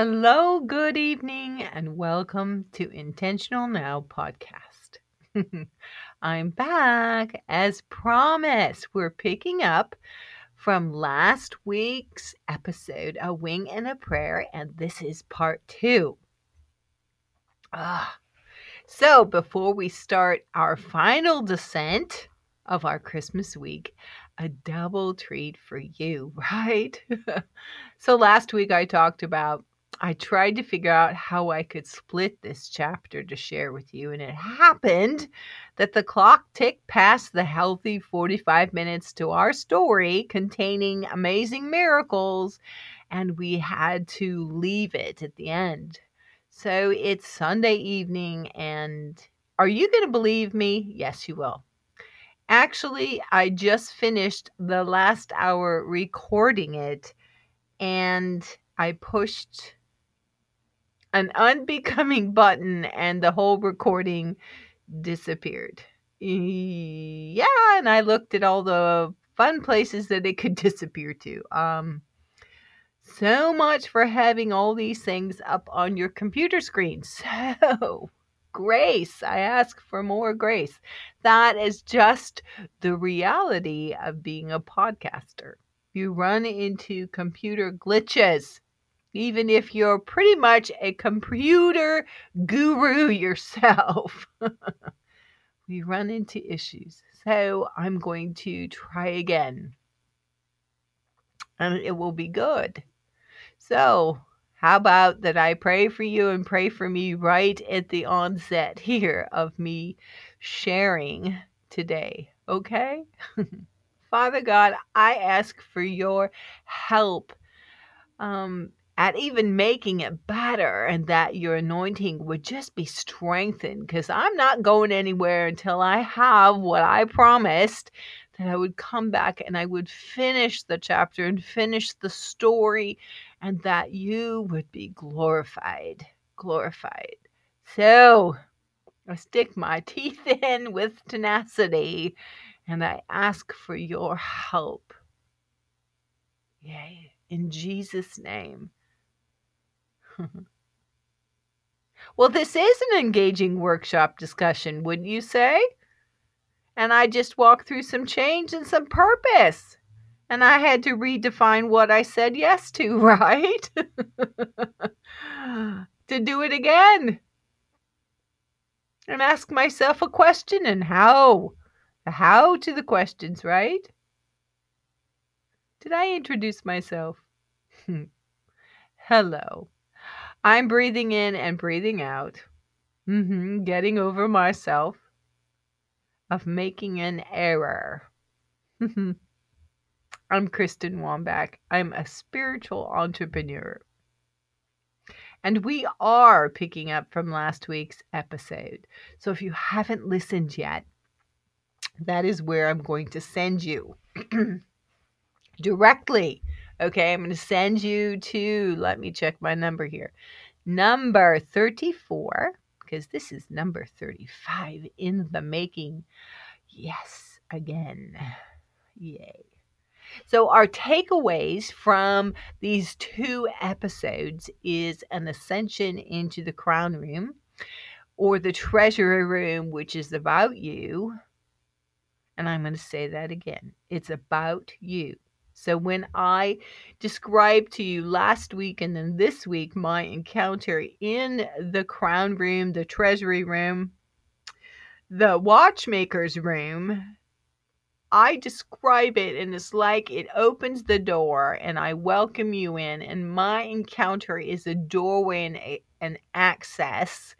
Hello, good evening, and welcome to Intentional Now podcast. I'm back as promised. We're picking up from last week's episode, A Wing and a Prayer, and this is part two. Ah, so before we start our final descent of our Christmas week, a double treat for you, right? so last week I talked about I tried to figure out how I could split this chapter to share with you, and it happened that the clock ticked past the healthy 45 minutes to our story containing amazing miracles, and we had to leave it at the end. So it's Sunday evening, and are you going to believe me? Yes, you will. Actually, I just finished the last hour recording it, and I pushed an unbecoming button and the whole recording disappeared. Yeah, and I looked at all the fun places that it could disappear to. Um so much for having all these things up on your computer screen. So, grace, I ask for more grace. That is just the reality of being a podcaster. You run into computer glitches even if you're pretty much a computer guru yourself. we run into issues. So I'm going to try again. And it will be good. So, how about that I pray for you and pray for me right at the onset here of me sharing today? Okay? Father God, I ask for your help um, at even making it better and that your anointing would just be strengthened because I'm not going anywhere until I have what I promised that I would come back and I would finish the chapter and finish the story and that you would be glorified. Glorified. So I stick my teeth in with tenacity and I ask for your help. Yay. In Jesus' name. Well, this is an engaging workshop discussion, wouldn't you say? And I just walked through some change and some purpose. And I had to redefine what I said yes to, right? to do it again. And ask myself a question and how. The how to the questions, right? Did I introduce myself? Hello. I'm breathing in and breathing out. Mm-hmm, getting over myself of making an error. I'm Kristen Wambach. I'm a spiritual entrepreneur. And we are picking up from last week's episode. So if you haven't listened yet, that is where I'm going to send you directly Okay, I'm going to send you to, let me check my number here, number 34, because this is number 35 in the making. Yes, again. Yay. So, our takeaways from these two episodes is an ascension into the crown room or the treasury room, which is about you. And I'm going to say that again it's about you. So when I described to you last week and then this week my encounter in the crown room, the treasury room, the watchmaker's room, I describe it and it's like it opens the door and I welcome you in and my encounter is a doorway and an access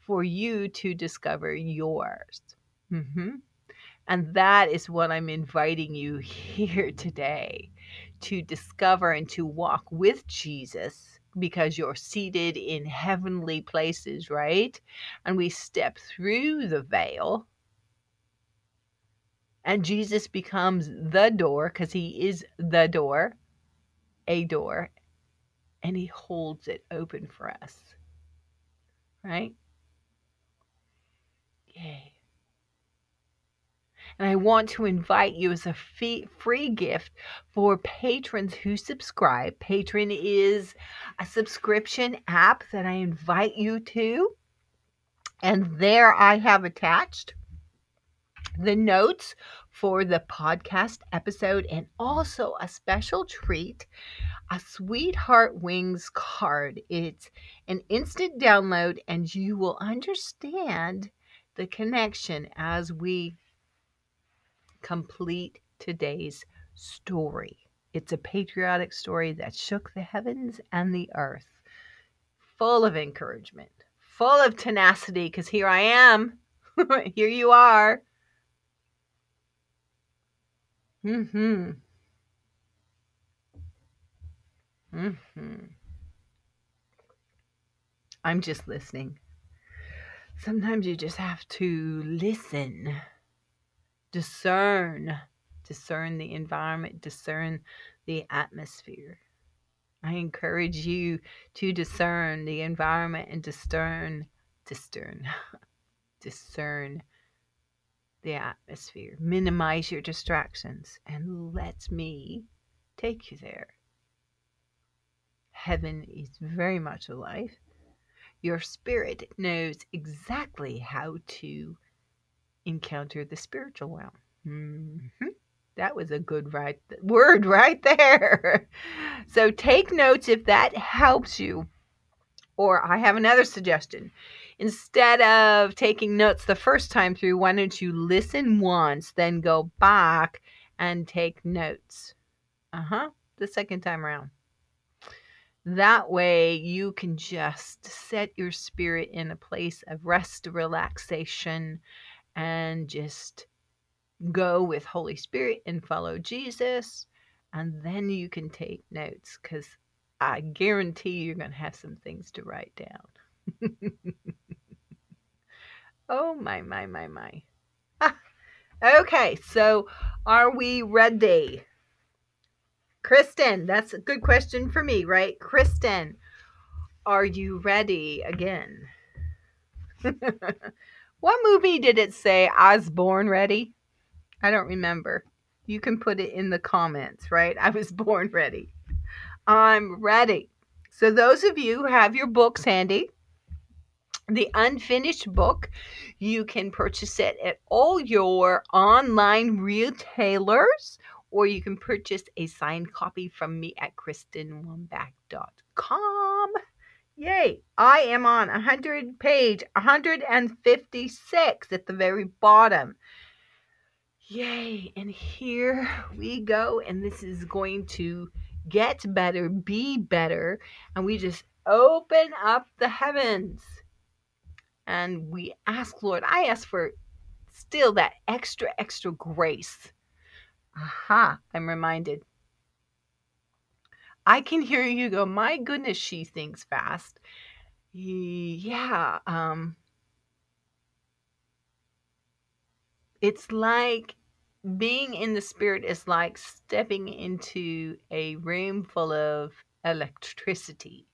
for you to discover yours. Mm-hmm. And that is what I'm inviting you here today to discover and to walk with Jesus because you're seated in heavenly places, right? And we step through the veil. And Jesus becomes the door because he is the door, a door, and he holds it open for us. Right? Yay. And I want to invite you as a fee- free gift for patrons who subscribe. Patreon is a subscription app that I invite you to. And there I have attached the notes for the podcast episode and also a special treat a Sweetheart Wings card. It's an instant download, and you will understand the connection as we complete today's story. It's a patriotic story that shook the heavens and the earth, full of encouragement, full of tenacity, because here I am. here you are. Mm-hmm. Mm-hmm. I'm just listening. Sometimes you just have to listen, discern, discern the environment, discern the atmosphere. I encourage you to discern the environment and discern, discern, discern the atmosphere. Minimize your distractions and let me take you there. Heaven is very much alive. Your spirit knows exactly how to encounter the spiritual realm. Mm-hmm. That was a good right word right there. So take notes if that helps you. Or I have another suggestion. Instead of taking notes the first time through, why don't you listen once, then go back and take notes? Uh huh. The second time around. That way, you can just set your spirit in a place of rest, relaxation, and just go with Holy Spirit and follow Jesus. And then you can take notes because I guarantee you're going to have some things to write down. oh, my, my, my, my. Okay, so are we ready? Kristen, that's a good question for me, right? Kristen, are you ready again? what movie did it say I was born ready? I don't remember. You can put it in the comments, right? I was born ready. I'm ready. So, those of you who have your books handy, the unfinished book, you can purchase it at all your online retailers or you can purchase a signed copy from me at kristenwambach.com. Yay! I am on 100 page 156 at the very bottom. Yay! And here we go. And this is going to get better, be better. And we just open up the heavens. And we ask, Lord, I ask for still that extra, extra grace Aha, I'm reminded. I can hear you go, my goodness, she thinks fast. Yeah, um, it's like being in the spirit is like stepping into a room full of electricity.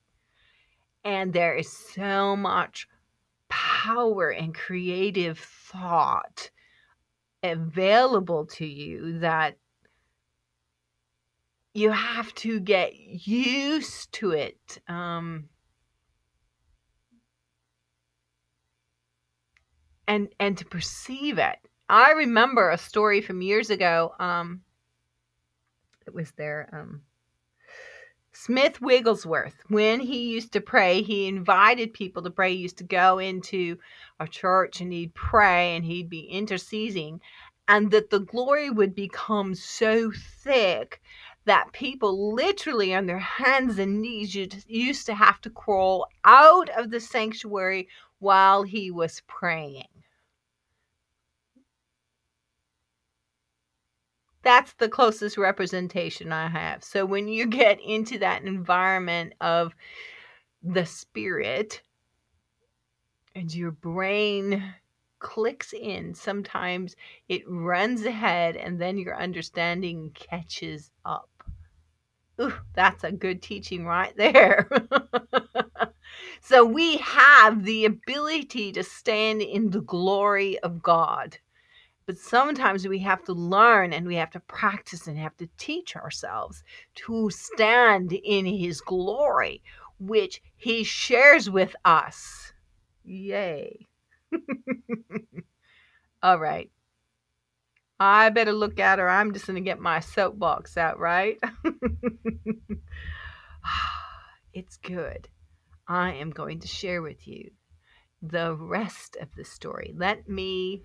And there is so much power and creative thought available to you that you have to get used to it. Um, and and to perceive it. I remember a story from years ago. Um, it was there. Um, Smith Wigglesworth, when he used to pray, he invited people to pray. He used to go into a church and he'd pray and he'd be interceding, and that the glory would become so thick that people literally on their hands and knees used to have to crawl out of the sanctuary while he was praying. that's the closest representation I have. So when you get into that environment of the spirit and your brain clicks in, sometimes it runs ahead and then your understanding catches up. Ooh, that's a good teaching right there. so we have the ability to stand in the glory of God But sometimes we have to learn and we have to practice and have to teach ourselves to stand in His glory, which He shares with us. Yay. All right. I better look at her. I'm just going to get my soapbox out, right? it's good. I am going to share with you the rest of the story. Let me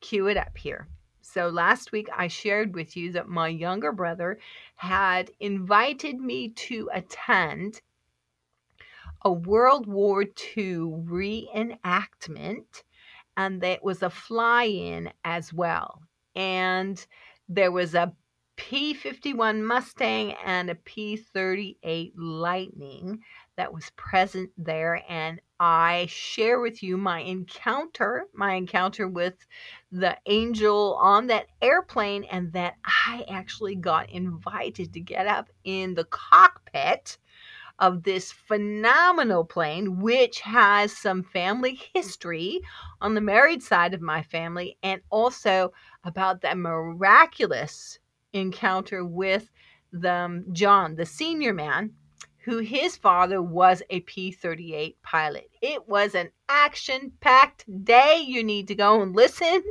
cue it up here. So, last week I shared with you that my younger brother had invited me to attend a World War II reenactment, and that was a fly in as well. And there was a P 51 Mustang and a P 38 Lightning that was present there. And I share with you my encounter, my encounter with the angel on that airplane, and that I actually got invited to get up in the cockpit of this phenomenal plane, which has some family history on the married side of my family, and also about that miraculous encounter with the John, the senior man, who his father was a P 38 pilot. It was an action packed day. You need to go and listen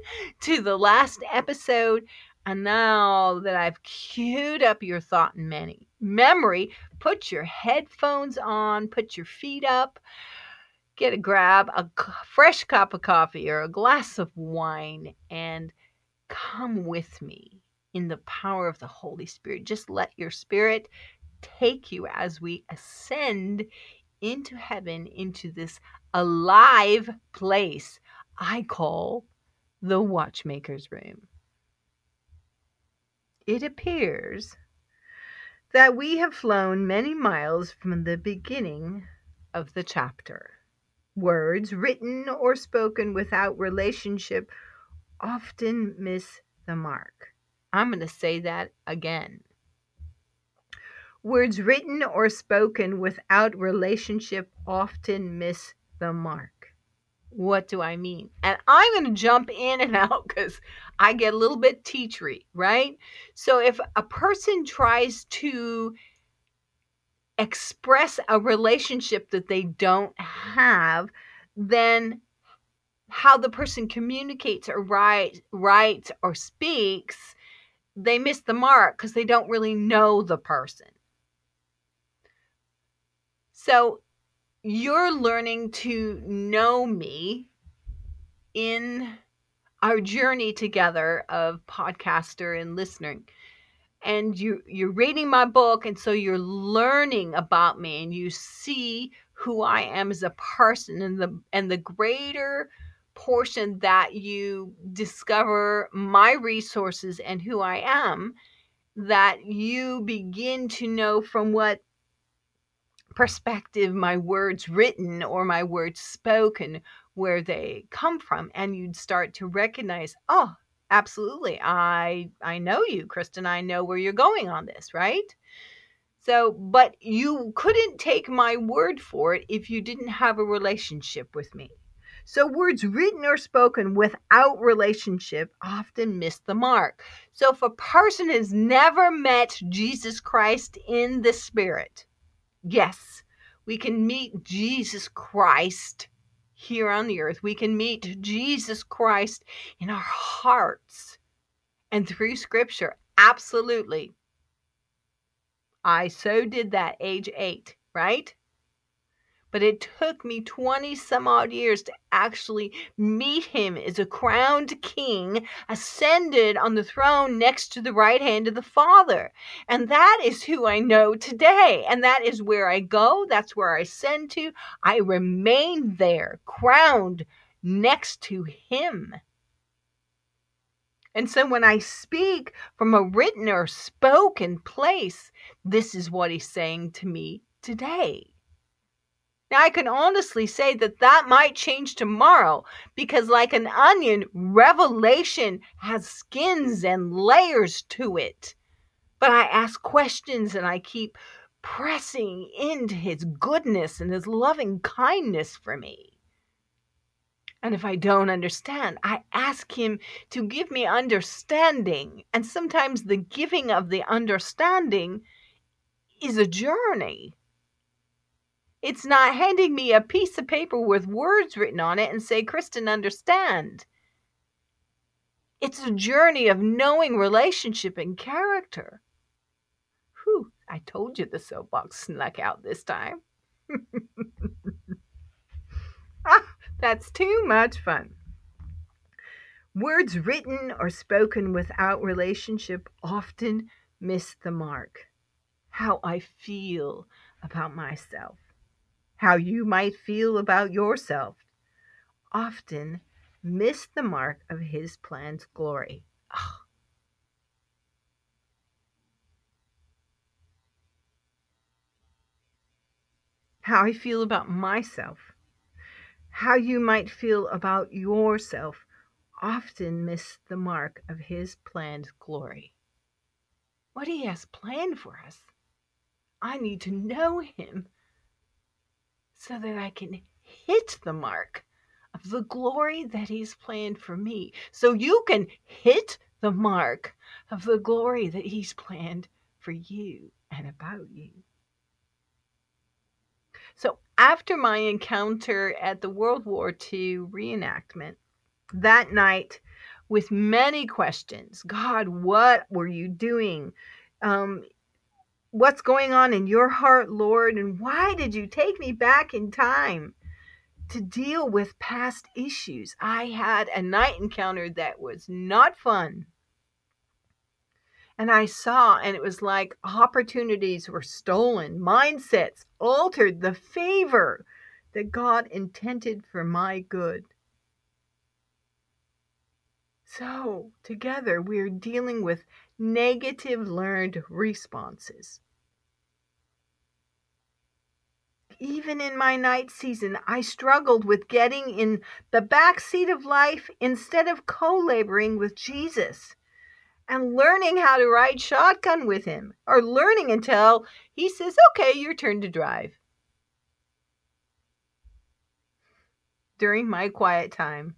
to the last episode. And now that I've queued up your thought many memory, put your headphones on, put your feet up, get a grab a fresh cup of coffee or a glass of wine, and come with me in the power of the Holy Spirit. Just let your spirit take you as we ascend into heaven, into this alive place I call the watchmaker's room. It appears that we have flown many miles from the beginning of the chapter. Words written or spoken without relationship often miss the mark. I'm going to say that again. Words written or spoken without relationship often miss the mark. What do I mean? And I'm going to jump in and out because I get a little bit teachery, right? So if a person tries to express a relationship that they don't have, then how the person communicates or write, writes or speaks, they miss the mark because they don't really know the person. So you're learning to know me in our journey together of podcaster and listening. And you you're reading my book and so you're learning about me and you see who I am as a person and the and the greater portion that you discover my resources and who I am that you begin to know from what perspective my words written or my words spoken where they come from and you'd start to recognize oh absolutely i i know you kristen i know where you're going on this right? So but you couldn't take my word for it if you didn't have a relationship with me. So words written or spoken without relationship often miss the mark. So if a person has never met jesus christ in the spirit Yes, we can meet Jesus Christ here on the earth. We can meet Jesus Christ in our hearts and through scripture. Absolutely. I so did that age eight, right? But it took me 20 some odd years to actually meet him as a crowned king ascended on the throne next to the right hand of the Father. And that is who I know today. And that is where I go. That's where I send to. I remain there, crowned next to him. And so when I speak from a written or spoken place, this is what he's saying to me today. Now, I can honestly say that that might change tomorrow because, like an onion, revelation has skins and layers to it. But I ask questions and I keep pressing into his goodness and his loving kindness for me. And if I don't understand, I ask Him to give me understanding. And sometimes the giving of the understanding is a journey. It's not handing me a piece of paper with words written on it and say, Kristen, understand. It's a journey of knowing relationship and character. Whew, I told you the soapbox snuck out this time. ah, that's too much fun. Words written or spoken without relationship often miss the mark. How I feel about myself, how you might feel about yourself, often miss the mark of his plan's glory. How I feel about myself, how you might feel about yourself, often miss the mark of his planned glory. What he has planned for us. I need to know him so that I can hit the mark of the glory that He's planned for me. So you can hit the mark of the glory that He's planned for you and about you. So after my encounter at the World War II reenactment, that night, with many questions God, what were you doing? Um, what's going on in your heart, Lord? And why did you take me back in time? to deal with past issues. I had a night encounter that was not fun. And I saw, and it was like opportunities were stolen, mindsets altered, the favor that God intended for my good. So, together, we're dealing with negative learned responses. Even in my night season, I struggled with getting in the back seat of life instead of co laboring with Jesus and learning how to ride shotgun with him or learning until he says, okay, your turn to drive. During my quiet time,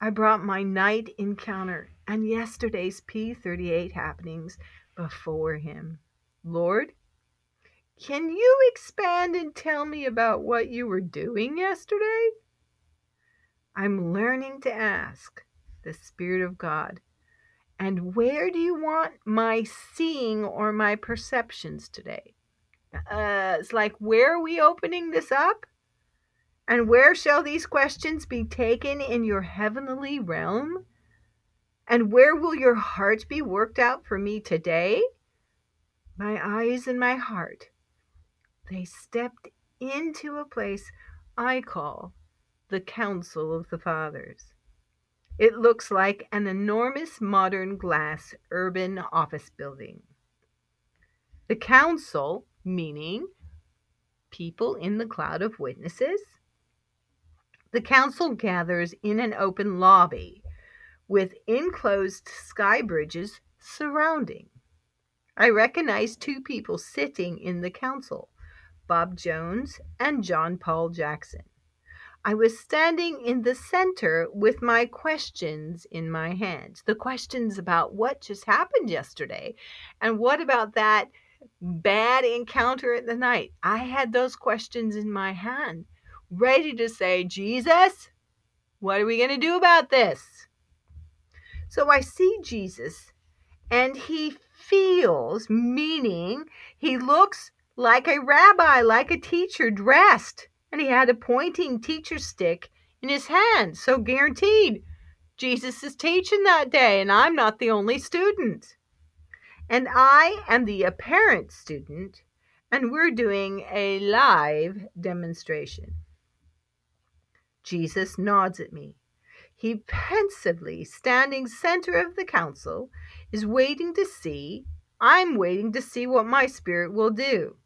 I brought my night encounter and yesterday's P38 happenings before him. Lord, can you expand and tell me about what you were doing yesterday? I'm learning to ask the Spirit of God. And where do you want my seeing or my perceptions today? Uh, it's like, where are we opening this up? And where shall these questions be taken in your heavenly realm? And where will your heart be worked out for me today? My eyes and my heart they stepped into a place I call the Council of the Fathers. It looks like an enormous modern glass urban office building. The council, meaning people in the cloud of witnesses, the council gathers in an open lobby with enclosed sky bridges surrounding. I recognize two people sitting in the council Bob Jones, and John Paul Jackson. I was standing in the center with my questions in my hands. The questions about what just happened yesterday and what about that bad encounter at the night. I had those questions in my hand, ready to say, Jesus, what are we going to do about this? So I see Jesus and he feels, meaning he looks like a rabbi, like a teacher dressed. And he had a pointing teacher stick in his hand. So guaranteed, Jesus is teaching that day, and I'm not the only student. And I am the apparent student, and we're doing a live demonstration. Jesus nods at me. He pensively, standing center of the council, is waiting to see. I'm waiting to see what my spirit will do.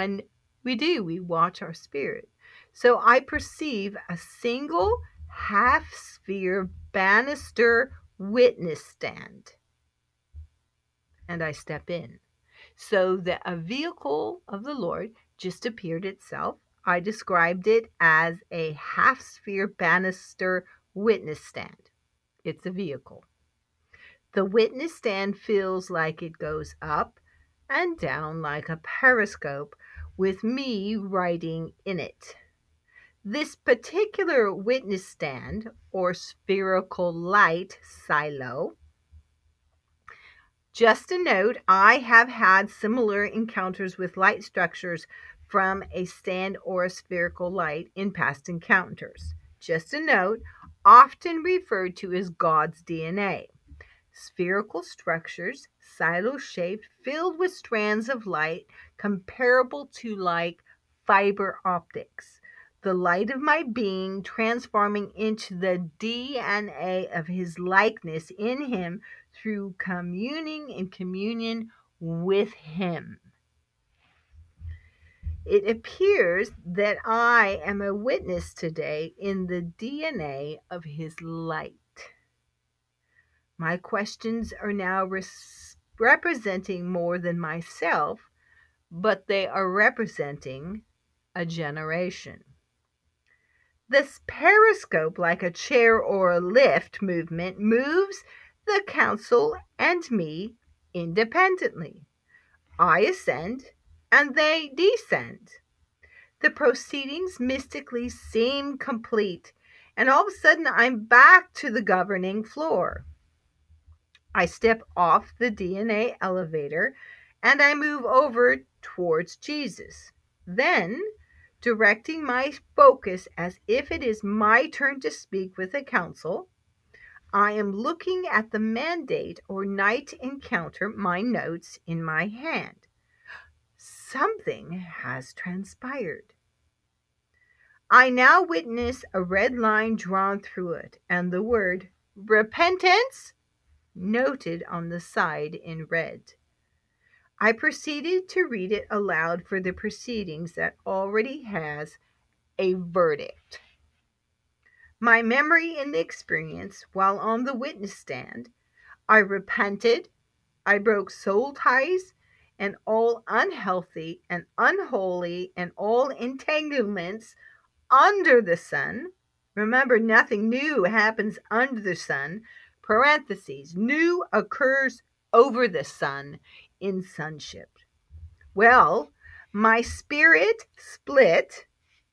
And we do, we watch our spirit. So I perceive a single half sphere banister witness stand. And I step in. So that a vehicle of the Lord just appeared itself. I described it as a half sphere banister witness stand. It's a vehicle. The witness stand feels like it goes up and down like a periscope with me writing in it. This particular witness stand or spherical light silo just a note, I have had similar encounters with light structures from a stand or a spherical light in past encounters. Just a note, often referred to as God's DNA. Spherical structures, silo shaped, filled with strands of light comparable to like fiber optics. The light of my being transforming into the DNA of his likeness in him through communing in communion with Him. It appears that I am a witness today in the DNA of His light. My questions are now res- representing more than myself, but they are representing a generation. This periscope, like a chair or a lift movement, moves the council and me independently. I ascend and they descend. The proceedings mystically seem complete, and all of a sudden I'm back to the governing floor. I step off the DNA elevator and I move over towards Jesus. Then, directing my focus as if it is my turn to speak with the council, I am looking at the mandate or night encounter, my notes in my hand. Something has transpired. I now witness a red line drawn through it and the word repentance noted on the side in red. I proceeded to read it aloud for the proceedings that already has a verdict. My memory in the experience while on the witness stand, I repented, I broke soul ties and all unhealthy and unholy and all entanglements under the sun. Remember, nothing new happens under the sun. Parentheses, new occurs over the sun in sonship. Well, my spirit split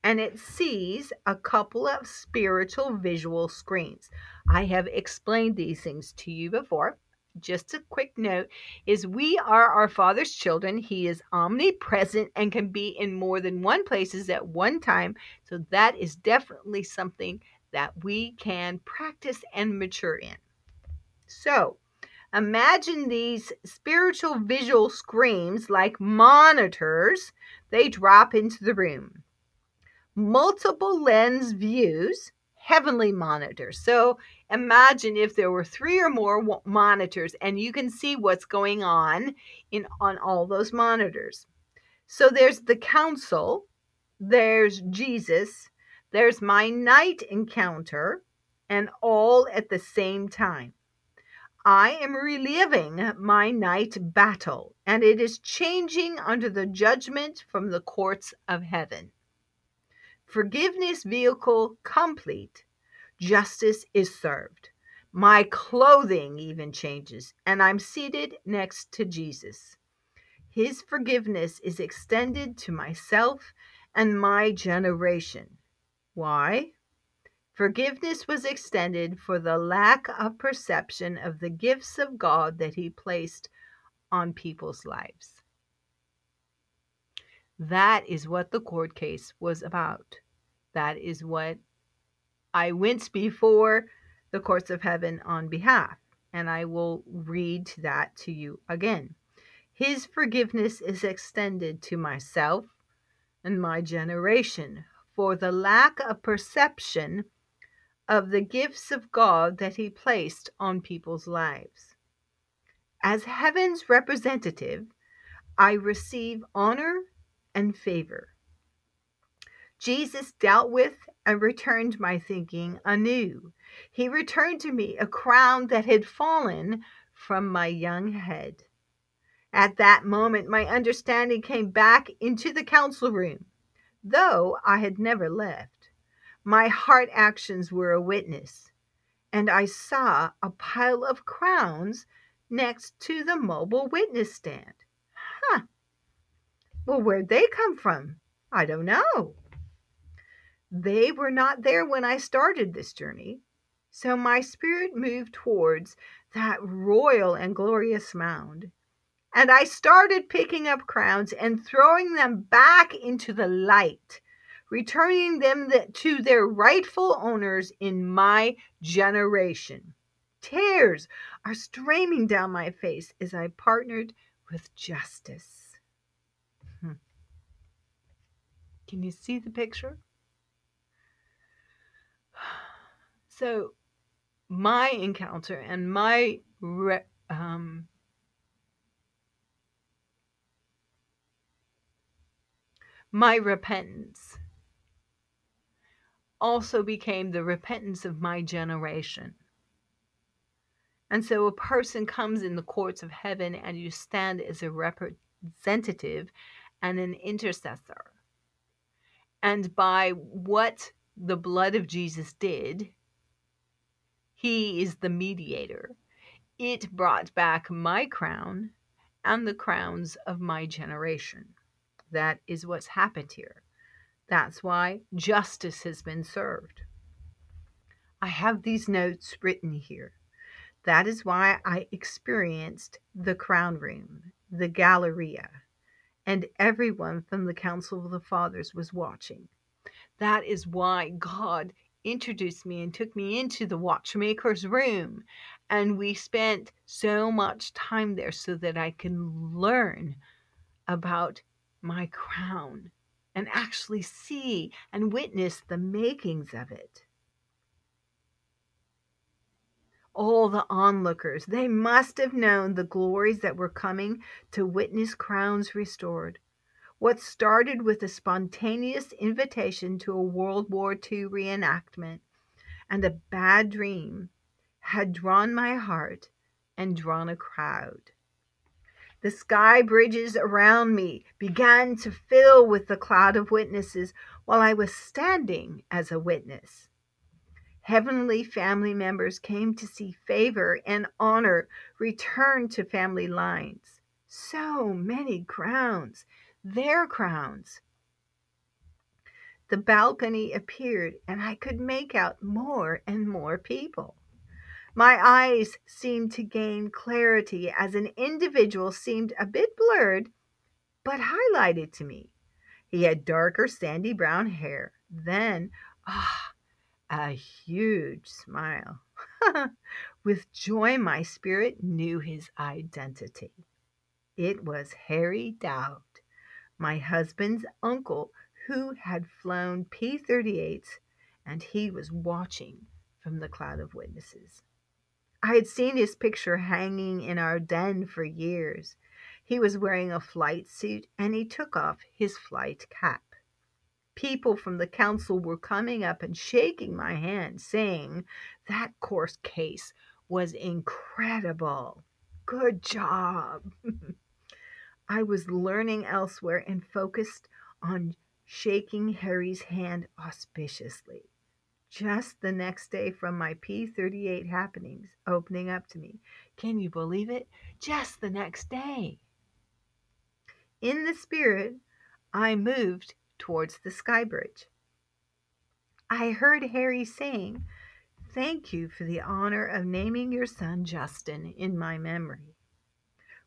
and it sees a couple of spiritual visual screens. I have explained these things to you before. Just a quick note is we are our father's children. He is omnipresent and can be in more than one places at one time. So that is definitely something that we can practice and mature in. So, imagine these spiritual visual screens like monitors. They drop into the room multiple lens views, heavenly monitors. So imagine if there were three or more monitors and you can see what's going on in on all those monitors. So there's the council, there's Jesus, there's my night encounter, and all at the same time. I am reliving my night battle, and it is changing under the judgment from the courts of heaven. Forgiveness vehicle complete. Justice is served. My clothing even changes, and I'm seated next to Jesus. His forgiveness is extended to myself and my generation. Why? Forgiveness was extended for the lack of perception of the gifts of God that He placed on people's lives. That is what the court case was about. That is what I went before the courts of heaven on behalf. And I will read that to you again. His forgiveness is extended to myself and my generation for the lack of perception of the gifts of God that He placed on people's lives. As heaven's representative, I receive honor and favor. Jesus dealt with and returned my thinking anew. He returned to me a crown that had fallen from my young head. At that moment, my understanding came back into the council room. though I had never left. My heart actions were a witness, and I saw a pile of crowns next to the mobile witness stand. Huh. Well, where'd they come from? I don't know. They were not there when I started this journey. So my spirit moved towards that royal and glorious mound. And I started picking up crowns and throwing them back into the light, returning them to their rightful owners in my generation. Tears are streaming down my face as I partnered with justice. Hmm. Can you see the picture? So, my encounter and my re- um, my repentance also became the repentance of my generation. And so a person comes in the courts of heaven and you stand as a representative and an intercessor. And by what the blood of Jesus did, he is the mediator. It brought back my crown and the crowns of my generation. That is what's happened here. That's why justice has been served. I have these notes written here. That is why I experienced the crown room, the galleria, and everyone from the Council of the Fathers was watching. That is why God introduced me and took me into the watchmaker's room. And we spent so much time there so that I can learn about my crown and actually see and witness the makings of it. All the onlookers, they must have known the glories that were coming to witness crowns restored. What started with a spontaneous invitation to a World War II reenactment and a bad dream had drawn my heart and drawn a crowd. The sky bridges around me began to fill with the cloud of witnesses while I was standing as a witness. Heavenly family members came to see favor and honor return to family lines. So many crowns, their crowns. The balcony appeared, and I could make out more and more people. My eyes seemed to gain clarity as an individual seemed a bit blurred, but highlighted to me. He had darker, sandy brown hair. Then, ah, a huge smile. With joy, my spirit knew his identity. It was Harry Dowd, my husband's uncle, who had flown P 38s, and he was watching from the cloud of witnesses. I had seen his picture hanging in our den for years. He was wearing a flight suit and he took off his flight cap. People from the council were coming up and shaking my hand, saying that course case was incredible. Good job. I was learning elsewhere and focused on shaking Harry's hand auspiciously just the next day from my P38 happenings opening up to me. Can you believe it? Just the next day. In the spirit, I moved towards the sky bridge. I heard Harry saying, Thank you for the honor of naming your son Justin in my memory.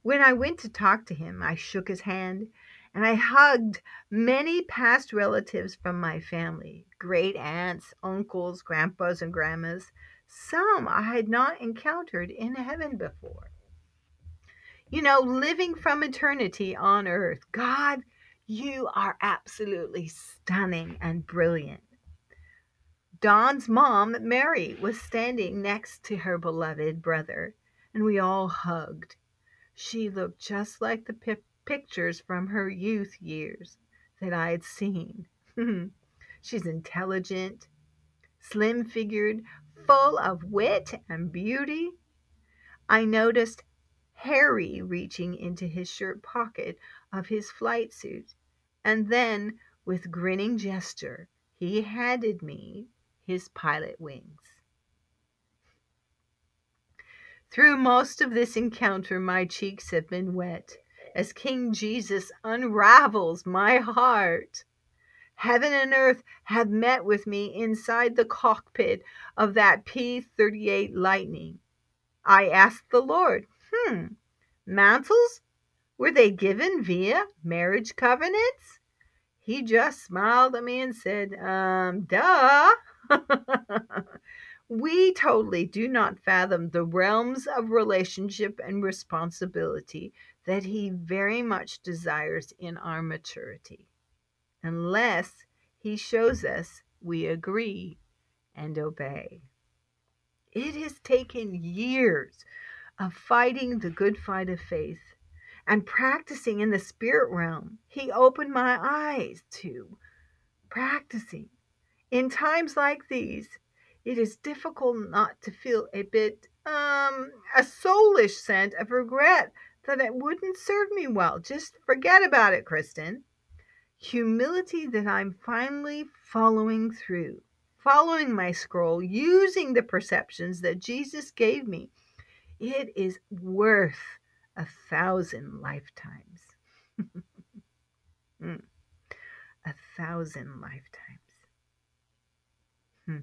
When I went to talk to him, I shook his hand and I hugged many past relatives from my family great aunts, uncles, grandpas, and grandmas. Some I had not encountered in heaven before. You know, living from eternity on earth, God, you are absolutely stunning and brilliant. Don's mom, Mary, was standing next to her beloved brother, and we all hugged. She looked just like the pictures from her youth years that I had seen. She's intelligent, slim figured, full of wit and beauty. I noticed Harry reaching into his shirt pocket of his flight suit and then With grinning gesture, he handed me his pilot wings. Through most of this encounter, my cheeks have been wet as King Jesus unravels my heart. Heaven and earth have met with me inside the cockpit of that P 38 Lightning. I asked the Lord, hmm, mantles? Were they given via marriage covenants? He just smiled at me and said, um, duh. we totally do not fathom the realms of relationship and responsibility that he very much desires in our maturity, unless he shows us we agree and obey. It has taken years of fighting the good fight of faith and practicing in the spirit realm. He opened my eyes to practicing. In times like these, it is difficult not to feel a bit, um, a soulish scent of regret that it wouldn't serve me well. Just forget about it, Kristen. Humility that I'm finally following through, following my scroll, using the perceptions that Jesus gave me. It is worth a thousand lifetimes. mm. A thousand lifetimes. Hmm.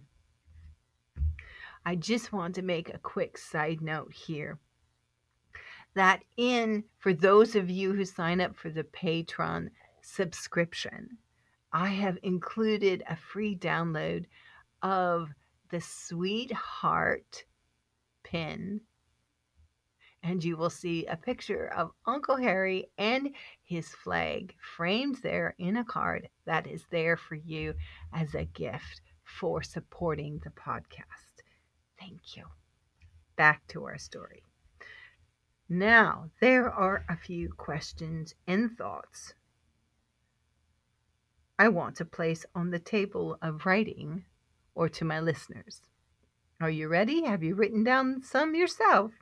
I just want to make a quick side note here that in for those of you who sign up for the Patreon subscription, I have included a free download of the Sweetheart pin. And you will see a picture of Uncle Harry and his flag framed there in a card that is there for you as a gift for supporting the podcast. Thank you. Back to our story. Now, there are a few questions and thoughts I want to place on the table of writing or to my listeners. Are you ready? Have you written down some yourself?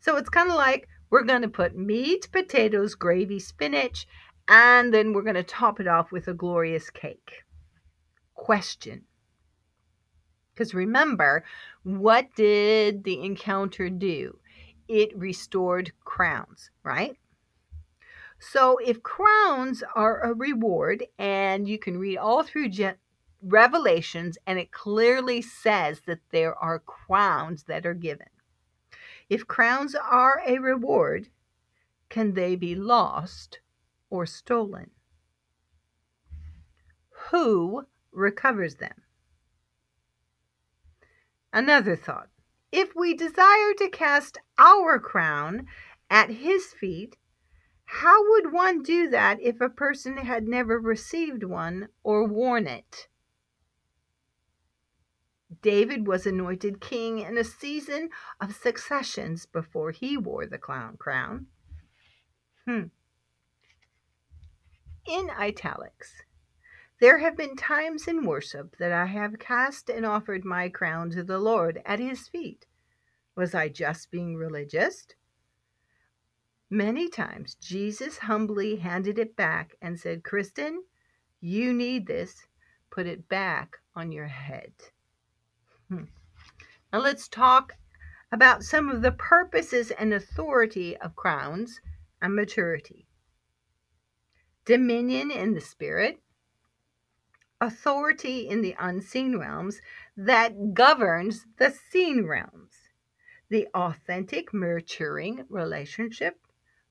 So it's kind of like we're going to put meat, potatoes, gravy, spinach, and then we're going to top it off with a glorious cake. Question. Because remember, what did the encounter do? It restored crowns, right? So if crowns are a reward, and you can read all through Je- Revelations, and it clearly says that there are crowns that are given. If crowns are a reward, can they be lost or stolen? Who recovers them? Another thought if we desire to cast our crown at his feet, how would one do that if a person had never received one or worn it? David was anointed king in a season of successions before he wore the clown crown. Hmm. In italics, there have been times in worship that I have cast and offered my crown to the Lord at his feet. Was I just being religious? Many times Jesus humbly handed it back and said, Kristen, you need this. Put it back on your head. Hmm. Now let's talk about some of the purposes and authority of crowns and maturity. Dominion in the spirit, authority in the unseen realms that governs the seen realms. The authentic maturing relationship,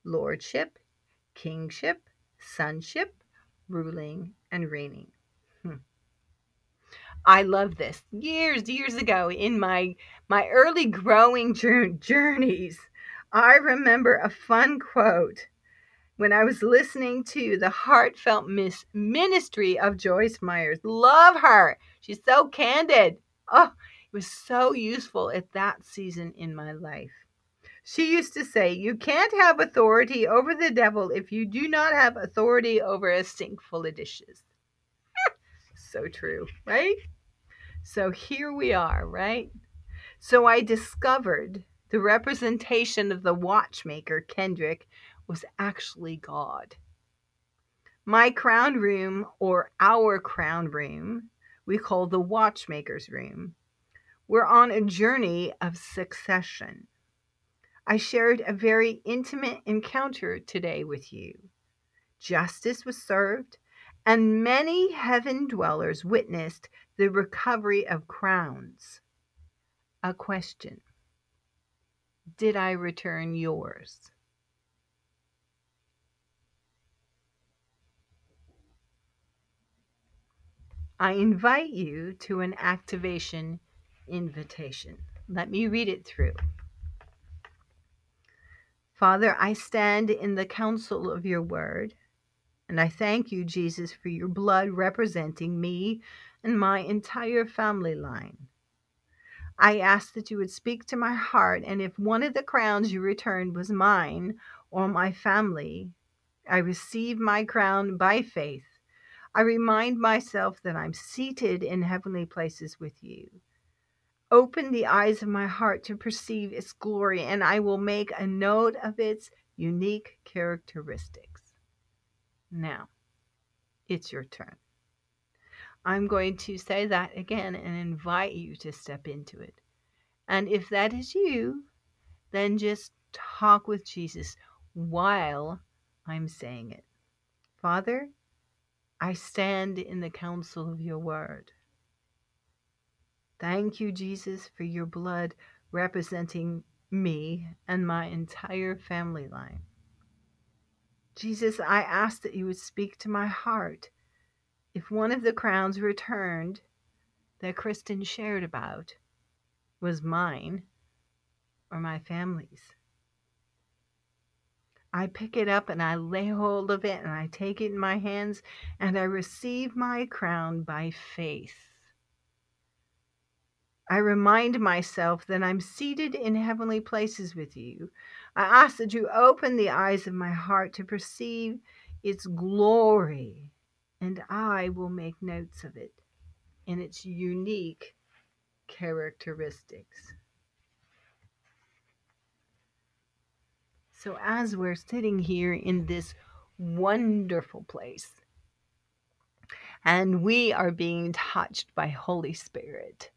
lordship, kingship, sonship, ruling, and reigning. Hmm. I love this. Years, years ago in my my early growing journeys, I remember a fun quote when I was listening to the heartfelt miss ministry of Joyce Meyers. Love her. She's so candid. Oh, it was so useful at that season in my life. She used to say, You can't have authority over the devil if you do not have authority over a sink full of dishes. so true, right? So here we are, right? So I discovered the representation of the watchmaker, Kendrick, was actually God. My crown room, or our crown room, we call the watchmaker's room. We're on a journey of succession. I shared a very intimate encounter today with you. Justice was served, and many heaven dwellers witnessed the recovery of crowns. A question Did I return yours? I invite you to an activation invitation. Let me read it through. Father, I stand in the counsel of your word, and I thank you, Jesus, for your blood representing me and my entire family line. I ask that you would speak to my heart, and if one of the crowns you returned was mine or my family, I receive my crown by faith I remind myself that I'm seated in heavenly places with you. Open the eyes of my heart to perceive its glory, and I will make a note of its unique characteristics. Now, it's your turn. I'm going to say that again and invite you to step into it. And if that is you, then just talk with Jesus while I'm saying it. Father, I stand in the counsel of your word. Thank you, Jesus, for your blood representing me and my entire family line. Jesus, I ask that you would speak to my heart. If one of the crowns returned that Kristen shared about was mine or my family's, I pick it up and I lay hold of it and I take it in my hands and I receive my crown by faith. I remind myself that I'm seated in heavenly places with you. I ask that you open the eyes of my heart to perceive its glory, and I will make notes of it in its unique characteristics. So, as we're sitting here in this wonderful place, and we are being touched by Holy Spirit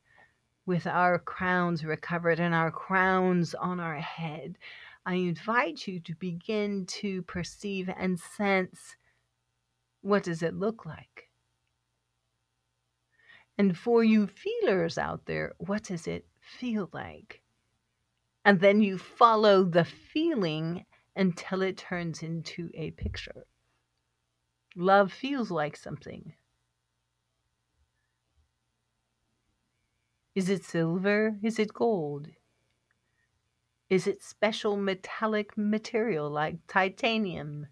with our crowns recovered and our crowns on our head, I invite you to begin to perceive and sense what does it look like? And for you feelers out there, what does it feel like? And then you follow the feeling until it turns into a picture. Love feels like something. Is it silver? Is it gold? Is it special metallic material like titanium?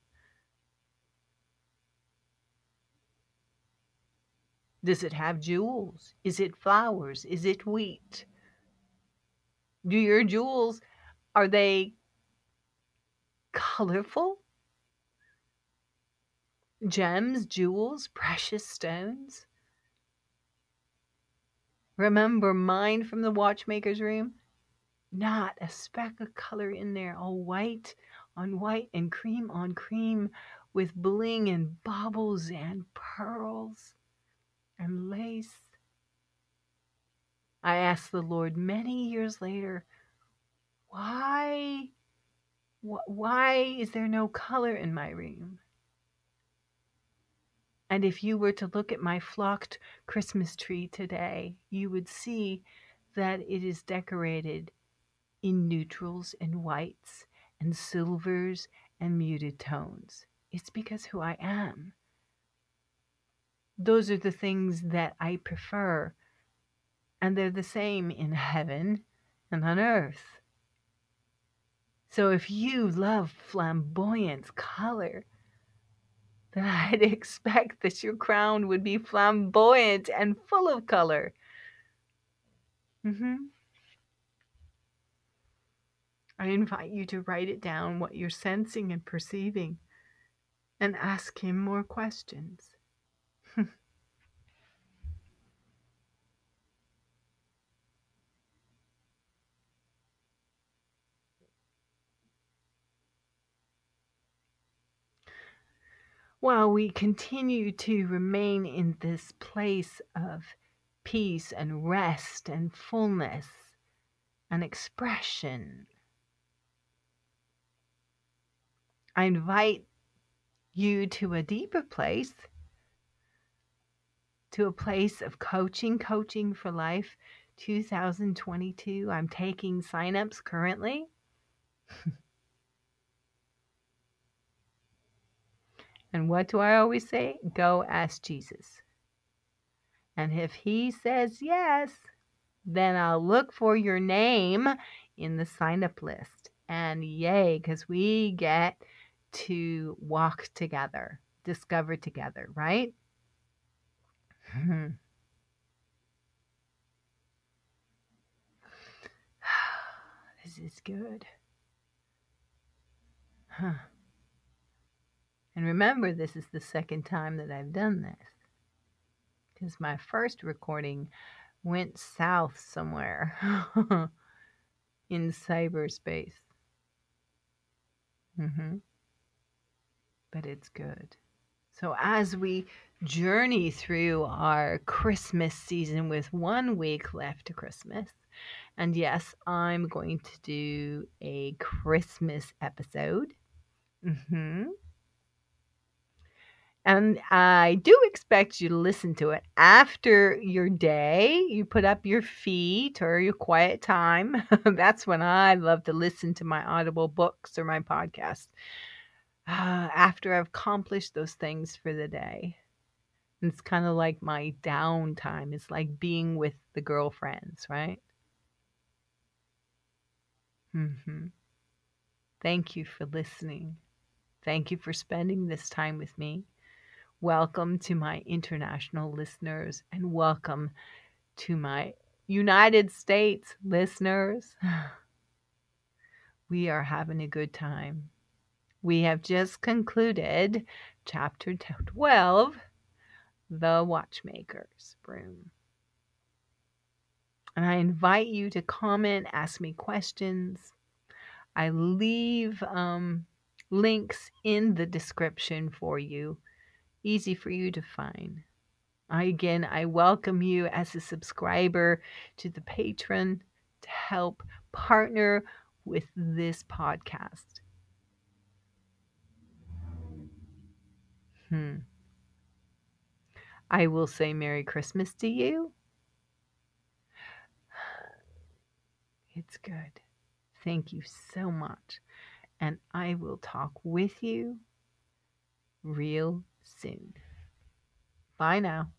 Does it have jewels? Is it flowers? Is it wheat? Do your jewels, are they colorful? Gems, jewels, precious stones? Remember mine from the watchmaker's room? Not a speck of color in there, all white on white and cream on cream with bling and baubles and pearls and lace. I asked the Lord many years later, why, why is there no color in my room? And if you were to look at my flocked Christmas tree today, you would see that it is decorated in neutrals and whites and silvers and muted tones. It's because who I am. Those are the things that I prefer and they're the same in heaven and on earth. So if you love flamboyant color, then I'd expect that your crown would be flamboyant and full of color. Mm-hmm. I invite you to write it down what you're sensing and perceiving and ask him more questions. While we continue to remain in this place of peace and rest and fullness and expression. I invite you to a deeper place, to a place of coaching, coaching for life 2022. I'm taking signups currently. and what do I always say? Go ask Jesus. And if he says yes, then I'll look for your name in the sign up list. And yay, because we get to walk together, discover together, right? this is good. Huh. And remember, this is the second time that I've done this. Because my first recording went south somewhere in cyberspace. Mm-hmm. But it's good. So, as we journey through our Christmas season with one week left to Christmas, and yes, I'm going to do a Christmas episode. Mm-hmm. And I do expect you to listen to it after your day. You put up your feet or your quiet time. That's when I love to listen to my Audible books or my podcast. Uh, after I've accomplished those things for the day. It's kind of like my downtime. It's like being with the girlfriends, right? Mm-hmm. Thank you for listening. Thank you for spending this time with me. Welcome to my international listeners and welcome to my United States listeners. We are having a good time. We have just concluded chapter 12 The Watchmaker's Room. And I invite you to comment, ask me questions. I leave um, links in the description for you easy for you to find. I, again, I welcome you as a subscriber to the Patreon to help partner with this podcast. Hmm. I will say Merry Christmas to you. It's good. Thank you so much. And I will talk with you real soon. Bye now.